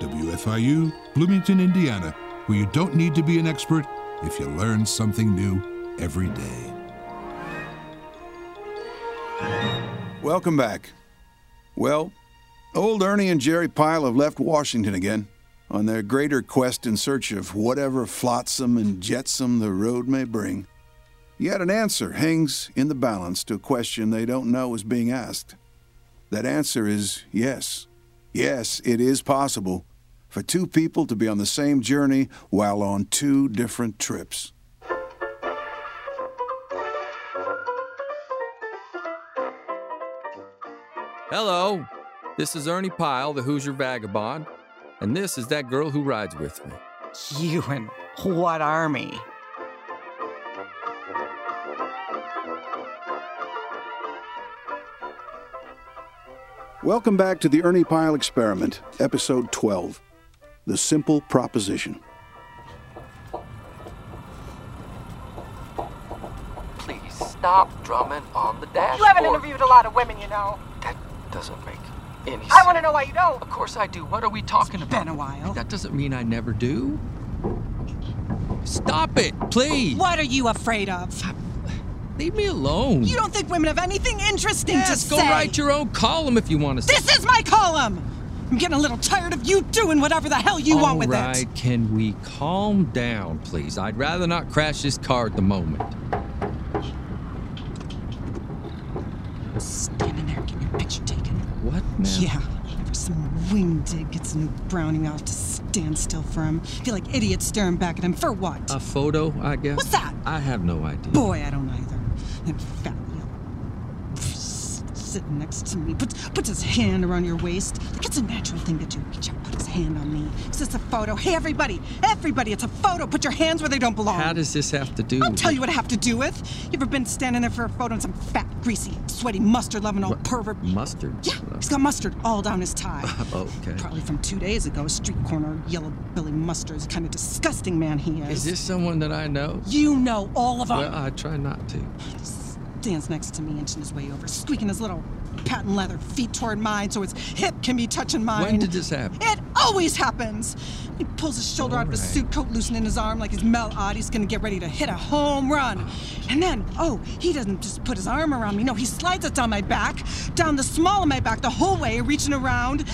WFIU, Bloomington, Indiana, where you don't need to be an expert if you learn something new every day. Welcome back. Well, old Ernie and Jerry Pyle have left Washington again on their greater quest in search of whatever flotsam and jetsam the road may bring. Yet an answer hangs in the balance to a question they don't know is being asked. That answer is yes. Yes, it is possible for two people to be on the same journey while on two different trips. Hello, this is Ernie Pyle, the Hoosier Vagabond, and this is that girl who rides with me. You and what army? Welcome back to the Ernie Pyle Experiment, Episode 12 The Simple Proposition. Please stop drumming on the dashboard. You haven't interviewed a lot of women, you know. That doesn't make any sense. I want to know why you don't. Of course I do. What are we talking about? been a while. That doesn't mean I never do. Stop it, please. What are you afraid of? Leave me alone. You don't think women have anything interesting yes, to go write your own column if you want to. This is my column! I'm getting a little tired of you doing whatever the hell you want with All right, it. can we calm down, please? I'd rather not crash this car at the moment. Standing there getting your picture taken. What now? Yeah. Whenever some wingding gets a new brownie, have to stand still for him. Feel like idiots staring back at him. For what? A photo, I guess. What's that? I have no idea. Boy, I don't either. That fat sitting next to me puts puts his hand around your waist. Like it's a natural thing to do. Reach out, put his hand on me. Is this a photo? Hey, everybody, everybody, it's a photo. Put your hands where they don't belong. How does this have to do? I'll tell you what I have to do with. You ever been standing there for a photo and some fat, greasy, sweaty mustard-loving old pervert? Mustard. Yeah, he's got mustard all down his tie. Oh, okay. Probably from two days ago. Street corner yellow Billy Mustard is kind of disgusting man he is. Is this someone that I know? You know all of them. Well, I try not to. Stands next to me, inching his way over, squeaking his little patent leather feet toward mine so his hip can be touching mine. When did this happen? It always happens. He pulls his shoulder out of his suit coat, loosening his arm like he's Mel Ott. He's gonna get ready to hit a home run. And then, oh, he doesn't just put his arm around me. No, he slides it down my back, down the small of my back, the whole way, reaching around,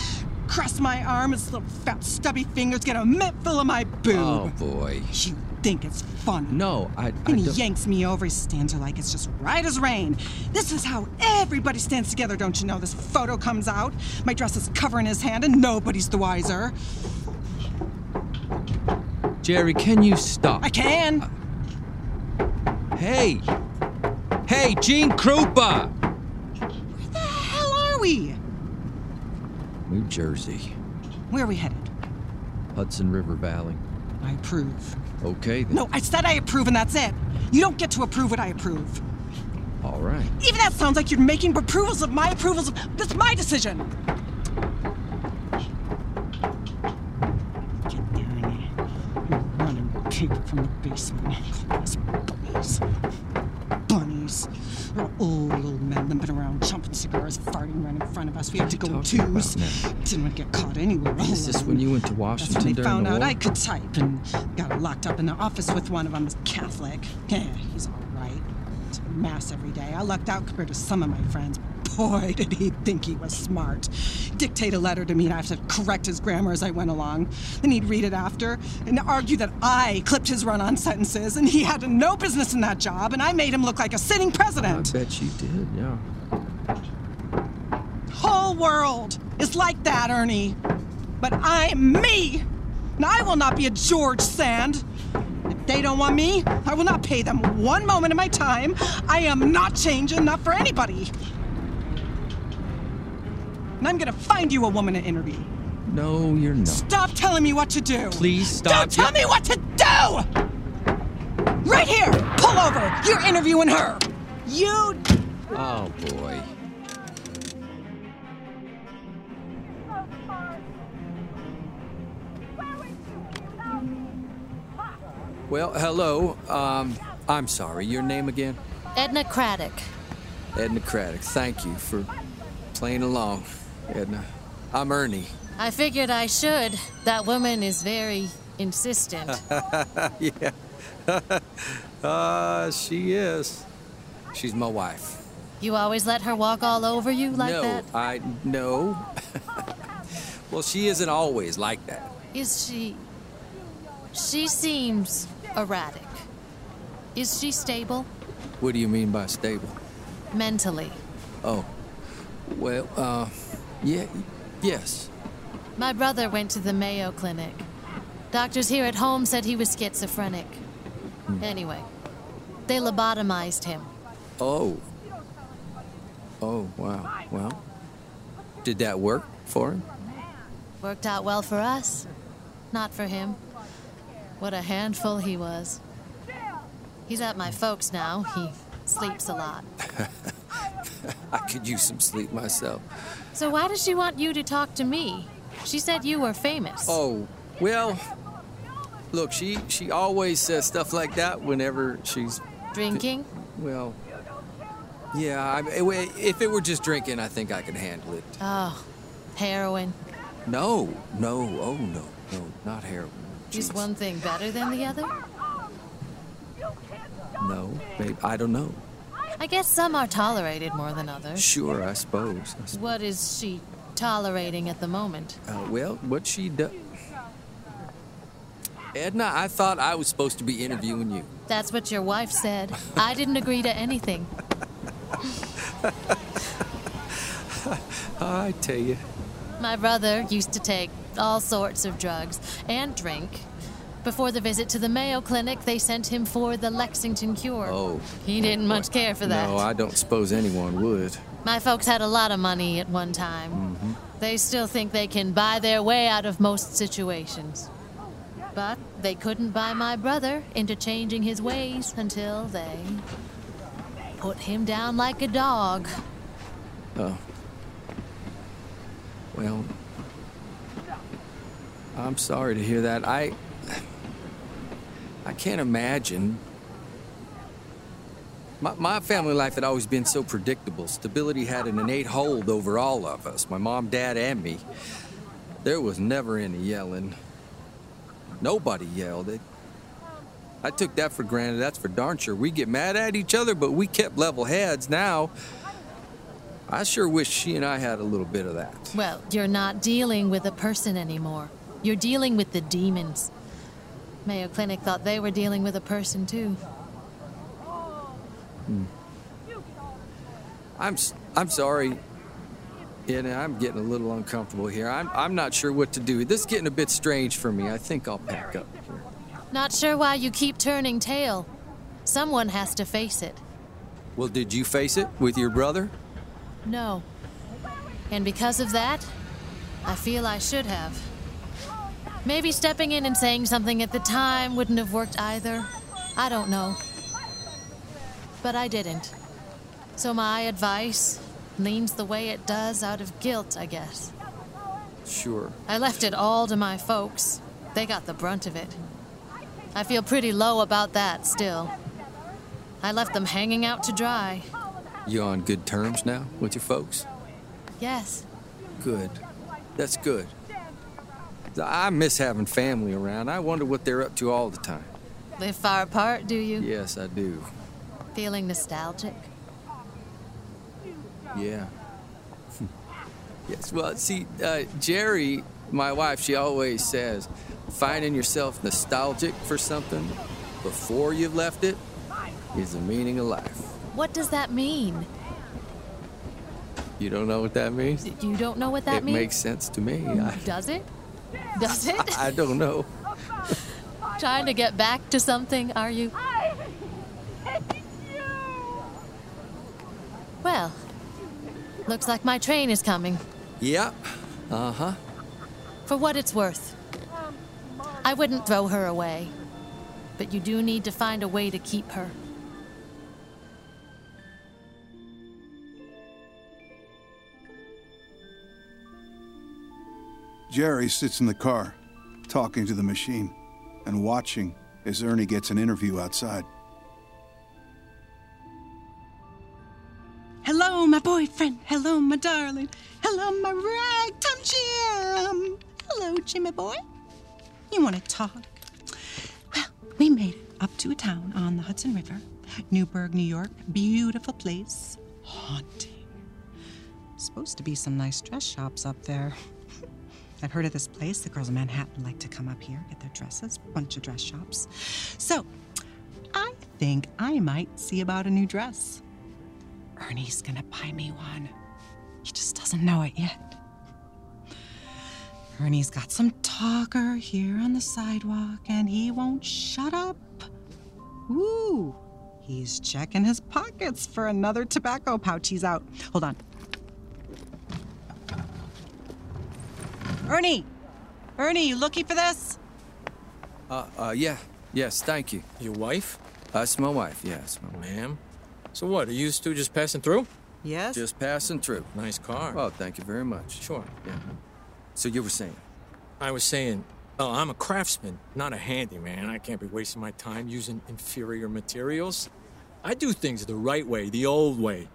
across my arm. His little fat, stubby fingers get a mitt full of my boob. Oh boy. You think it's fun? No, I. I And he yanks me over. He stands there like it's just right as rain. This is how everybody stands together, don't you know? This photo comes out. My dress is covering his hand, and nobody's the wiser. Jerry, can you stop? I can. Uh, hey! Hey, Gene Krupa! Where the hell are we? New Jersey, Where are we headed? Hudson River Valley. I approve. Okay then. No, I said I approve, and that's it. You don't get to approve what I approve. All right. Even that sounds like you're making approvals of my approvals. Of, that's my decision. Get down here. I'm running paper from the basement. Us bunnies. Bunnies. We're old, old men limping around, cigars, farting right in front of us. We had to go twos. Didn't want to get caught anywhere. Is this when you went to That's Washington when they found the out war? I could type and got locked up in the office with one of them. He's Catholic. Yeah, he's all right. It's mass every day. I lucked out compared to some of my friends. Boy, did he think he was smart. Dictate a letter to me and I have to correct his grammar as I went along. Then he'd read it after and argue that I clipped his run on sentences and he had no business in that job and I made him look like a sitting president. I bet you did, yeah. Whole world is like that, Ernie. But I'm me, and I will not be a George Sand. If they don't want me, I will not pay them one moment of my time. I am not changing, not for anybody. And I'm gonna find you a woman to interview. No, you're not. Stop telling me what to do. Please stop. Don't tell me what to do! Right here! Pull over! You're interviewing her! You. Oh boy. Well, hello. Um, I'm sorry. Your name again? Edna Craddock. Edna Craddock. Thank you for playing along, Edna. I'm Ernie. I figured I should. That woman is very insistent. yeah. uh, she is. She's my wife. You always let her walk all over you like no, that? No, I no. well, she isn't always like that. Is she. She seems erratic. Is she stable? What do you mean by stable? Mentally. Oh. Well, uh, yeah, yes. My brother went to the Mayo Clinic. Doctors here at home said he was schizophrenic. Anyway, they lobotomized him. Oh. Oh, wow. Well, did that work for him? Worked out well for us, not for him. What a handful he was. He's at my folks now. He sleeps a lot. I could use some sleep myself. So why does she want you to talk to me? She said you were famous. Oh, well, look, she she always says stuff like that whenever she's Drinking? well. Yeah, I, if it were just drinking, I think I could handle it. Oh, heroin. No, no, oh no, no, not heroin. Is one thing better than the other? No, babe, I don't know. I guess some are tolerated more than others. Sure, I suppose. I s- What is she tolerating at the moment? Uh, well, what she does. Edna, I thought I was supposed to be interviewing you. That's what your wife said. I didn't agree to anything. I tell you. My brother used to take all sorts of drugs and drink. Before the visit to the Mayo Clinic, they sent him for the Lexington cure. Oh. He didn't much care for that. No, I don't suppose anyone would. My folks had a lot of money at one time. Mm-hmm. They still think they can buy their way out of most situations. But they couldn't buy my brother into changing his ways until they put him down like a dog. Oh. Well, I'm sorry to hear that. I. I can't imagine. My, my family life had always been so predictable. Stability had an innate hold over all of us my mom, dad, and me. There was never any yelling. Nobody yelled. It, I took that for granted. That's for darn sure. We get mad at each other, but we kept level heads. Now, I sure wish she and I had a little bit of that. Well, you're not dealing with a person anymore. You're dealing with the demons. Mayo Clinic thought they were dealing with a person too. Hmm. I'm s- I'm sorry. And I'm getting a little uncomfortable here. I'm I'm not sure what to do. This is getting a bit strange for me. I think I'll pack up here. Not sure why you keep turning tail. Someone has to face it. Well, did you face it with your brother? No. And because of that, I feel I should have. Maybe stepping in and saying something at the time wouldn't have worked either. I don't know. But I didn't. So my advice leans the way it does out of guilt, I guess. Sure. I left it all to my folks. They got the brunt of it. I feel pretty low about that still. I left them hanging out to dry. You on good terms now with your folks? Yes. Good. That's good. I miss having family around. I wonder what they're up to all the time. Live far apart, do you? Yes, I do. Feeling nostalgic? Yeah. yes. Well, see, uh, Jerry, my wife, she always says, finding yourself nostalgic for something before you've left it is the meaning of life. What does that mean? You don't know what that means? You don't know what that it means? It makes sense to me. Does it? Does it? I don't know. Trying to get back to something, are you? I hate you. Well, looks like my train is coming. Yeah. Uh huh. For what it's worth. I wouldn't throw her away. But you do need to find a way to keep her. Jerry sits in the car, talking to the machine and watching as Ernie gets an interview outside. Hello, my boyfriend. Hello, my darling. Hello, my ragtime don't you, my boy? You want to talk? Well, we made it up to a town on the Hudson River, Newburgh, New York. Beautiful place. Haunting. Supposed to be some nice dress shops up there. I've heard of this place. The girls in Manhattan like to come up here, get their dresses. Bunch of dress shops. So, I think I might see about a new dress. Ernie's gonna buy me one. He just doesn't know it yet. Ernie's got some talker here on the sidewalk, and he won't shut up. Ooh, he's checking his pockets for another tobacco pouch he's out. Hold on. Ernie! Ernie, you looking for this? Uh, uh, yeah. Yes, thank you. Your wife? That's my wife, yes. my wife. Ma'am? So what, are you two just passing through? Yes. Just passing through. Nice car. Well, thank you very much. sure. Yeah. So you were saying? I was saying, oh, I'm a craftsman, not a handyman. I can't be wasting my time using inferior materials. I do things the right way, the old way.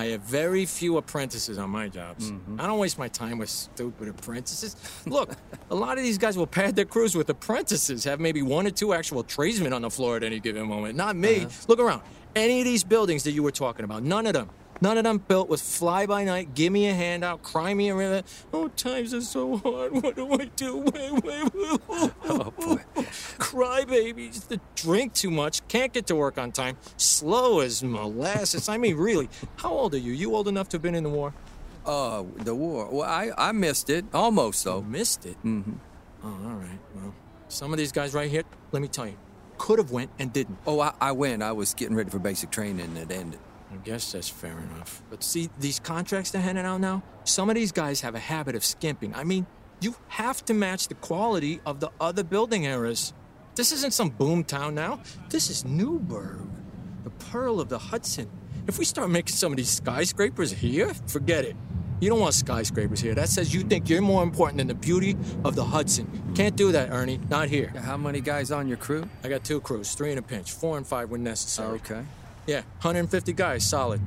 I have very few apprentices on my jobs. Mm-hmm. I don't waste my time with stupid apprentices. Look, a lot of these guys will pad their crews with apprentices, have maybe one or two actual tradesmen on the floor at any given moment. Not me. Uh-huh. Look around. Any of these buildings that you were talking about, none of them. None of them built with fly by night, give me a handout, cry me a river. Oh, times are so hard. What do I do? Wait, wait, wait. Oh, boy. Cry babies that drink too much, can't get to work on time, slow as molasses. I mean, really, how old are you? You old enough to have been in the war? Uh, the war. Well, I, I missed it. Almost, though. Missed it? Mm-hmm. Oh, all right. Well, some of these guys right here, let me tell you, could have went and didn't. Oh, I, I went. I was getting ready for basic training and it ended. I guess that's fair enough. But see, these contracts they're handing out now, some of these guys have a habit of skimping. I mean, you have to match the quality of the other building eras. This isn't some boom town now. This is Newburgh, the pearl of the Hudson. If we start making some of these skyscrapers here, forget it. You don't want skyscrapers here. That says you think you're more important than the beauty of the Hudson. Can't do that, Ernie. Not here. How many guys on your crew? I got two crews, three in a pinch, four and five when necessary. Okay. Yeah, 150 guys, solid.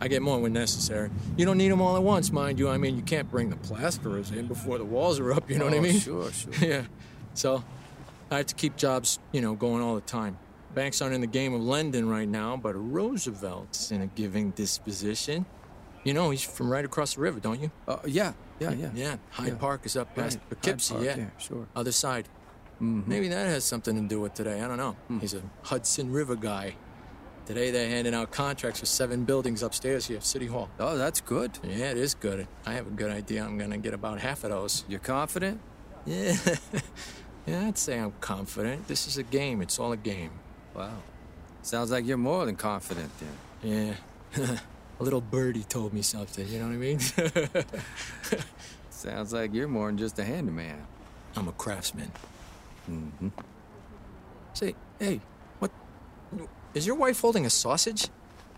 I get more when necessary. You don't need them all at once, mind you. I mean, you can't bring the plasterers in before the walls are up, you know what I Oh, mean? sure, sure. yeah. So, I have to keep jobs, you know, going all the time. Banks aren't in the game of lending right now, but Roosevelt's in a giving disposition. You know, he's from right across the river, don't you? Uh, yeah, yeah, yeah. Yeah, Hyde Yeah. Park is up past Right, Poughkeepsie, Hyde yeah. Yeah, sure. Other side. Maybe that has something to do with today. I don't know. He's a Hudson River guy. Today they're handing out contracts for seven buildings upstairs here, City Hall. Oh, that's good. Yeah, it is good. I have a good idea. I'm gonna get about half of those. You're confident? Yeah. yeah, I'd say I'm confident. This is a game. It's all a game. Wow. Sounds like you're more than confident then. Yeah. a little birdie told me something, you know what I mean? Sounds like you're more than just a handyman. I'm a craftsman. Mm-hmm. Say, hey, what? Is your wife holding a sausage?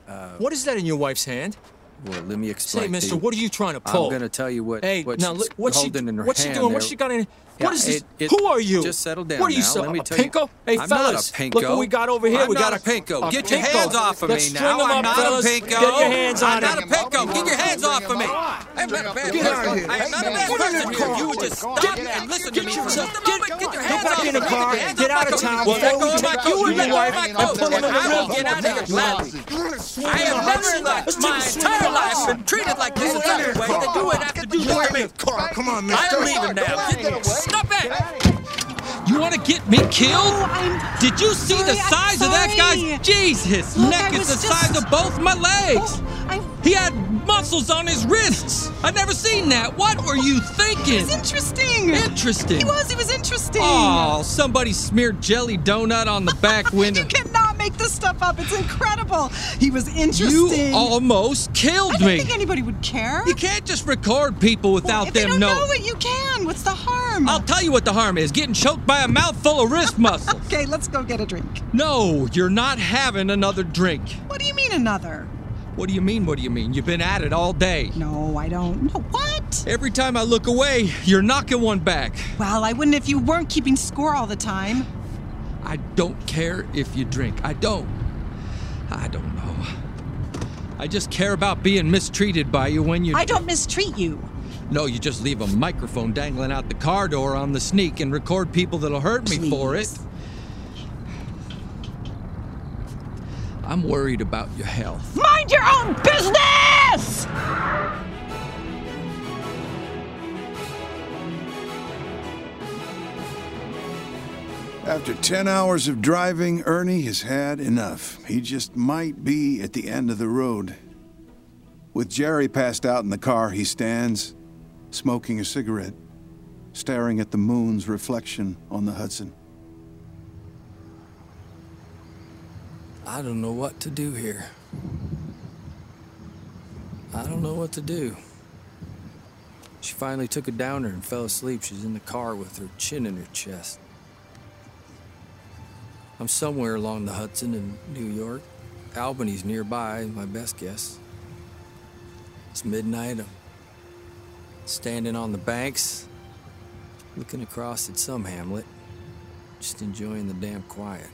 Uh, what is that in your wife's hand? Well, let me explain. Say, to mister, what are you trying to pull? I'm gonna tell you what. Hey, what now, she's look, what's she, holding in her what's she doing? there. What's she got in? Yeah, what is this? it- it- Who are you? Just settle down What are you, now. so- Let me a tell you- Hey, I'm fellas, not a pinko. look what we got over here. I'm we got a pinko. a Get your hands off of Let's me string now. 'em I'm up, not fellas. a pinko. Get your hands on I'm not a pinko. Get your hands off of me. I'm not a bad Get out of person. I am not a bad Get in the person here. car. You would just stop and listen to me for just a moment. Get your hands back off in the of me. car. Get your hands Get off out of of me. town Well, before let we go take you and your Let go of wife my and coat. put 'em in the I will river. get out of here gladly. I have never like my entire life been treated like this in such a way that you would have to do this to me. Car, come on, I mister. am leaving now. Get- Stop it! You want to get me killed? Oh, I'm Did you see the sorry, I'm size of that guy's? Jeez, his Look, neck is the just- size of both my legs. Oh, He had muscles on his wrists. I've never seen that. What were you thinking? It's interesting. Interesting. He was. He was interesting. Oh, somebody smeared jelly donut on the back window. Make this stuff up. It's incredible. He was interesting. You almost killed me. I didn't think anybody would care. You can't just record people without Well, without if they them don't knowing. know it, you can. What's the harm? I'll tell you what the harm is getting choked by a mouthful of wrist muscles. okay, let's go get a drink. No, you're not having another drink. What do you mean another? What do you mean? What do you mean? You've been at it all day. No, I don't. No, what? Every time I look away, you're knocking one back. Well, I wouldn't if you weren't keeping score all the time. I don't care if you drink. I don't. I don't know. I just care about being mistreated by you when you. I don't mistreat you. No, you just leave a microphone dangling out the car door on the sneak and record people that'll hurt me for it. I'm worried about your health. Mind your own business! After 10 hours of driving, Ernie has had enough. He just might be at the end of the road. With Jerry passed out in the car, he stands, smoking a cigarette, staring at the moon's reflection on the Hudson. I don't know what to do here. I don't know what to do. She finally took a downer and fell asleep. She's in the car with her chin in her chest. I'm somewhere along the Hudson in New York. Albany's nearby, my best guess. It's midnight. I'm standing on the banks, looking across at some hamlet, just enjoying the damn quiet.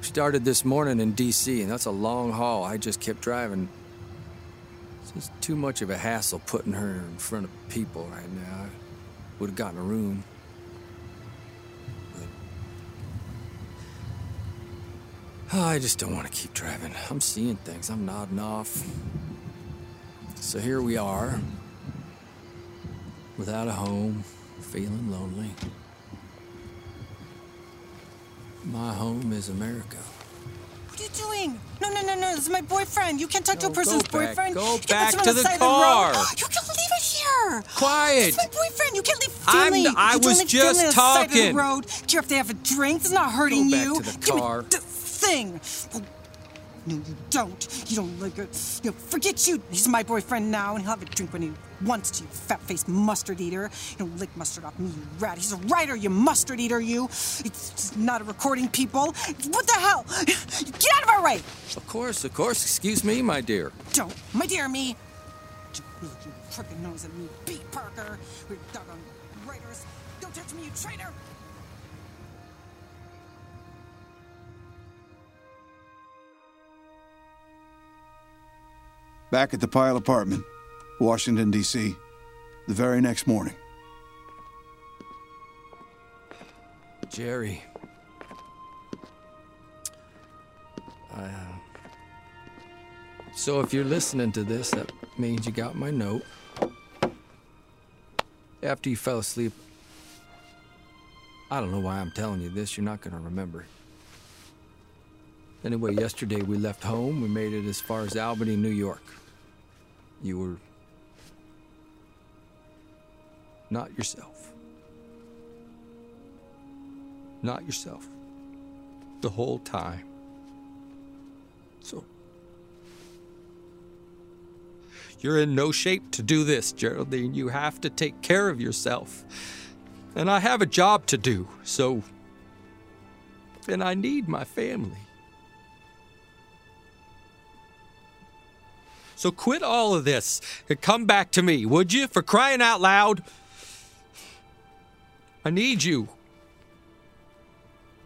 Started this morning in D.C., and that's a long haul. I just kept driving. It's just too much of a hassle putting her in front of people right now. I would have gotten a room. Oh, I just don't want to keep driving. I'm seeing things. I'm nodding off. So here we are, without a home, feeling lonely. My home is America. What are you doing? No, no, no, no. This is my boyfriend. You can't talk to a person's go back. boyfriend. Go You back to on the car. road. You can't leave it here. Quiet. It's my boyfriend. You can't leave I'm- I You was just family on the side of talking. the road. Care if they have a drink? It's not hurting back you. to the car. Thing. No, you don't. You don't like it. You know, forget you. He's my boyfriend now, and he'll have a drink when he wants to. You fat-faced mustard eater. You don't lick mustard off me, you rat. He's a writer, you mustard eater. You. It's not a recording, people. What the hell? Get out of our way. Of course, of course. Excuse me, my dear. Don't, my dear me. You frickin' nose at me, Pete Parker. We're doggone writers. Don't touch me, you traitor. Back at the Pyle apartment, Washington, D.C., the very next morning. Jerry. Uh, so if you're listening to this, that means you got my note. After you fell asleep, I don't know why I'm telling you this, you're not going to remember. Anyway, yesterday we left home. We made it as far as Albany, New York. You were not yourself. Not yourself. The whole time. So. You're in no shape to do this, Geraldine. You have to take care of yourself. And I have a job to do, so. And I need my family. So quit all of this and come back to me, would you? For crying out loud. I need you.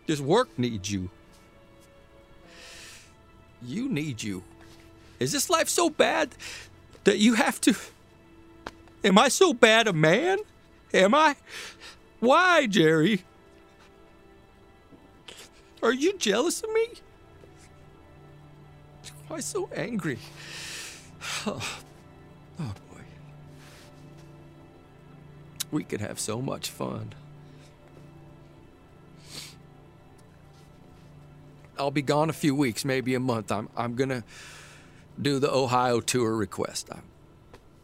This work needs you. You need you. Is this life so bad that you have to. Am I so bad a man? Am I? Why, Jerry? Are you jealous of me? Why so angry? Oh, oh boy. We could have so much fun. I'll be gone a few weeks, maybe a month. I'm I'm gonna do the Ohio tour request. I'm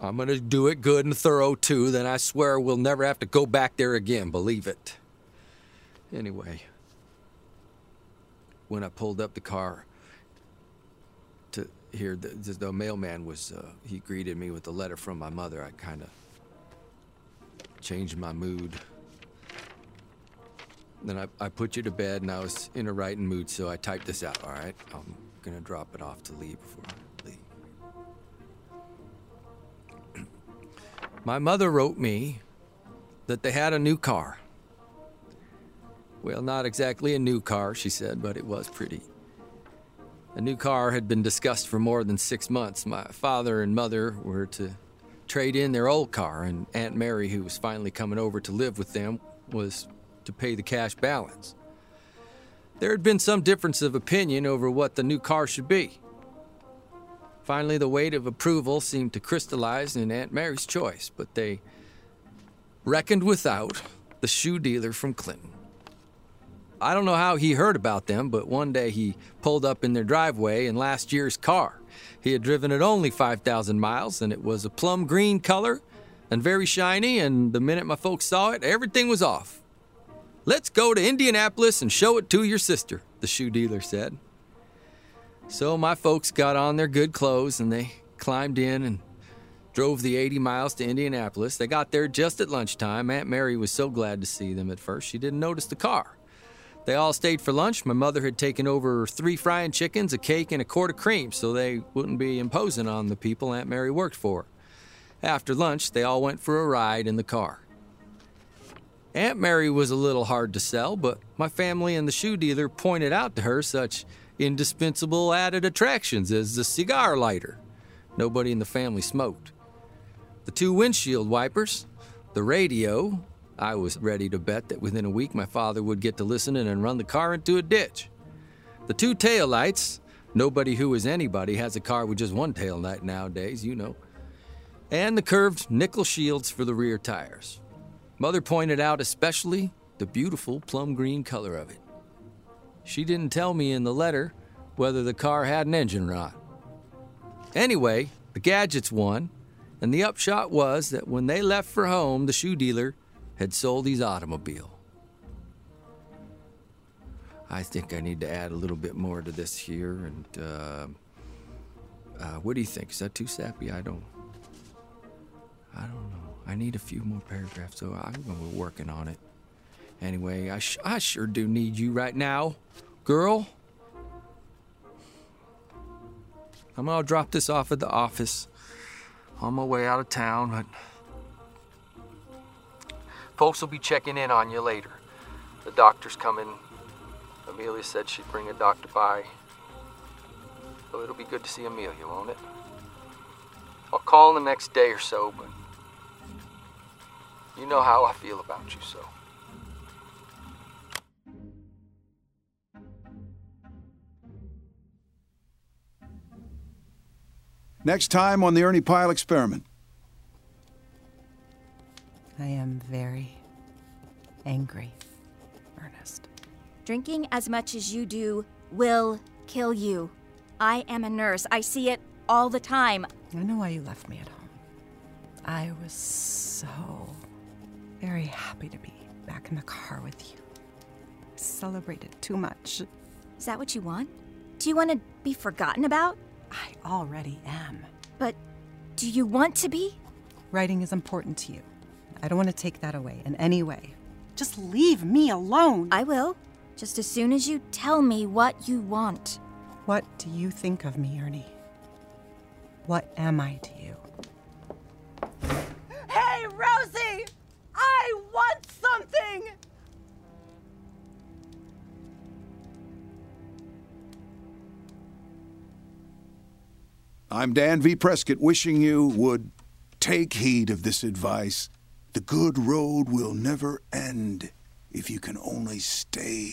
I'm gonna do it good and thorough too. Then I swear we'll never have to go back there again. Believe it. Anyway, when I pulled up the car the, the, the mailman was uh, he greeted me with a letter from my mother. I kind of changed my mood. Then I, I put you to bed and I was in a writing mood, so I typed this out, all right? I'm gonna drop it off to Lee before I leave. My mother wrote me that they had a new car. Well, not exactly a new car, she said, but it was pretty. A new car had been discussed for more than six months. My father and mother were to trade in their old car, and Aunt Mary, who was finally coming over to live with them, was to pay the cash balance. There had been some difference of opinion over what the new car should be. Finally, the weight of approval seemed to crystallize in Aunt Mary's choice, but they reckoned without the shoe dealer from Clinton. I don't know how he heard about them, but one day he pulled up in their driveway in last year's car. He had driven it only 5,000 miles, and it was a plum green color and very shiny, and the minute my folks saw it, everything was off. Let's go to Indianapolis and show it to your sister, the shoe dealer said. So my folks got on their good clothes and they climbed in and drove the 80 miles to Indianapolis. They got there just at lunchtime. Aunt Mary was so glad to see them at first, she didn't notice the car. They all stayed for lunch. My mother had taken over three frying chickens, a cake, and a quart of cream so they wouldn't be imposing on the people Aunt Mary worked for. After lunch, they all went for a ride in the car. Aunt Mary was a little hard to sell, but my family and the shoe dealer pointed out to her such indispensable added attractions as the cigar lighter. Nobody in the family smoked. The two windshield wipers, the radio, I was ready to bet that within a week my father would get to listening and run the car into a ditch. The two tail lights, nobody who is anybody has a car with just one tail light nowadays, you know. And the curved nickel shields for the rear tires. Mother pointed out especially the beautiful plum green color of it. She didn't tell me in the letter whether the car had an engine rot. Anyway, the gadgets won, and the upshot was that when they left for home, the shoe dealer had sold his automobile. I think I need to add a little bit more to this here, and uh, uh, what do you think? Is that too sappy? I don't. I don't know. I need a few more paragraphs, so I'm gonna be working on it. Anyway, I, I sure do need you right now, girl. I'm gonna drop this off at the office on my way out of town, but folks will be checking in on you later. The doctor's coming. Amelia said she'd bring a doctor by. So it'll be good to see Amelia, won't it? I'll call in the next day or so, but you know how I feel about you, so. Next time on the Ernie Pyle experiment. I am very angry, Ernest. Drinking as much as you do will kill you. I am a nurse. I see it all the time. I know why you left me at home. I was so very happy to be back in the car with you. I celebrated too much. Is that what you want? Do you want to be forgotten about? I already am. But do you want to be? Writing is important to you. I don't want to take that away in any way. Just leave me alone. I will. Just as soon as you tell me what you want. What do you think of me, Ernie? What am I to you? Hey, Rosie! I want something! I'm Dan V. Prescott wishing you would take heed of this advice. The good road will never end if you can only stay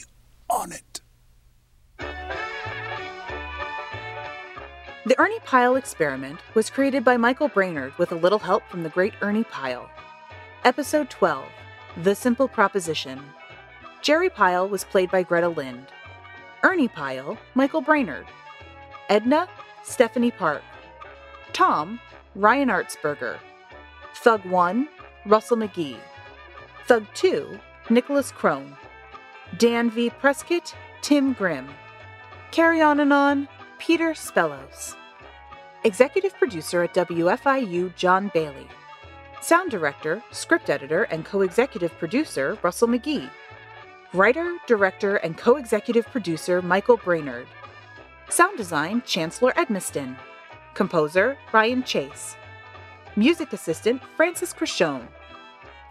on it. The Ernie Pyle Experiment was created by Michael Brainerd with a little help from the great Ernie Pyle. Episode 12 The Simple Proposition. Jerry Pyle was played by Greta Lind. Ernie Pyle, Michael Brainerd. Edna, Stephanie Park. Tom, Ryan Artzberger. Thug 1, Russell McGee. Thug 2, Nicholas Crone. Dan V. Prescott, Tim Grimm. Carry On and On, Peter Spellos. Executive producer at WFIU, John Bailey. Sound director, script editor, and co executive producer, Russell McGee. Writer, director, and co executive producer, Michael Brainerd. Sound design, Chancellor Edmiston. Composer, Ryan Chase. Music assistant, Francis Crishone.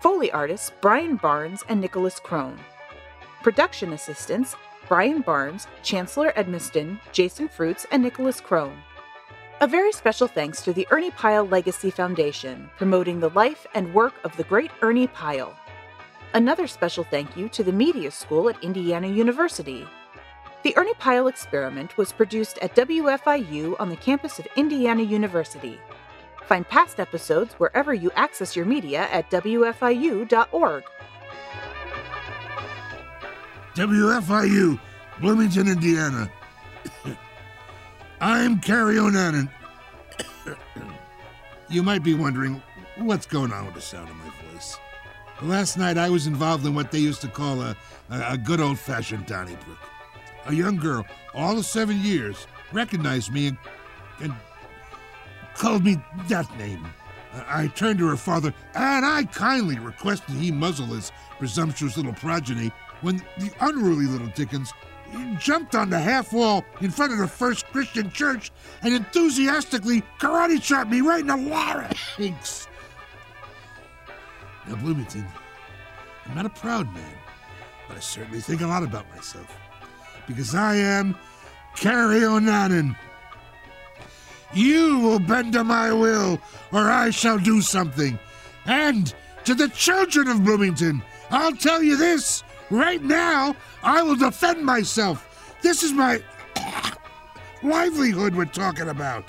Foley artists, Brian Barnes and Nicholas Crone. Production assistants, Brian Barnes, Chancellor Edmiston, Jason Fruits, and Nicholas Crone. A very special thanks to the Ernie Pyle Legacy Foundation, promoting the life and work of the great Ernie Pyle. Another special thank you to the Media School at Indiana University. The Ernie Pyle Experiment was produced at WFIU on the campus of Indiana University. Find past episodes wherever you access your media at WFIU.org. WFIU, Bloomington, Indiana. I'm Carrie O'Nanan. you might be wondering what's going on with the sound of my voice. Last night I was involved in what they used to call a, a, a good old fashioned Donnybrook. A young girl, all of seven years, recognized me and, and called me that name. I turned to her father, and I kindly requested he muzzle his presumptuous little progeny when the unruly little Dickens jumped on the half wall in front of the First Christian Church and enthusiastically karate chopped me right in the larynx. Now, Bloomington, I'm not a proud man, but I certainly think a lot about myself. Because I am Carrie O'Nanan. You will bend to my will, or I shall do something. And to the children of Bloomington, I'll tell you this right now I will defend myself. This is my livelihood we're talking about.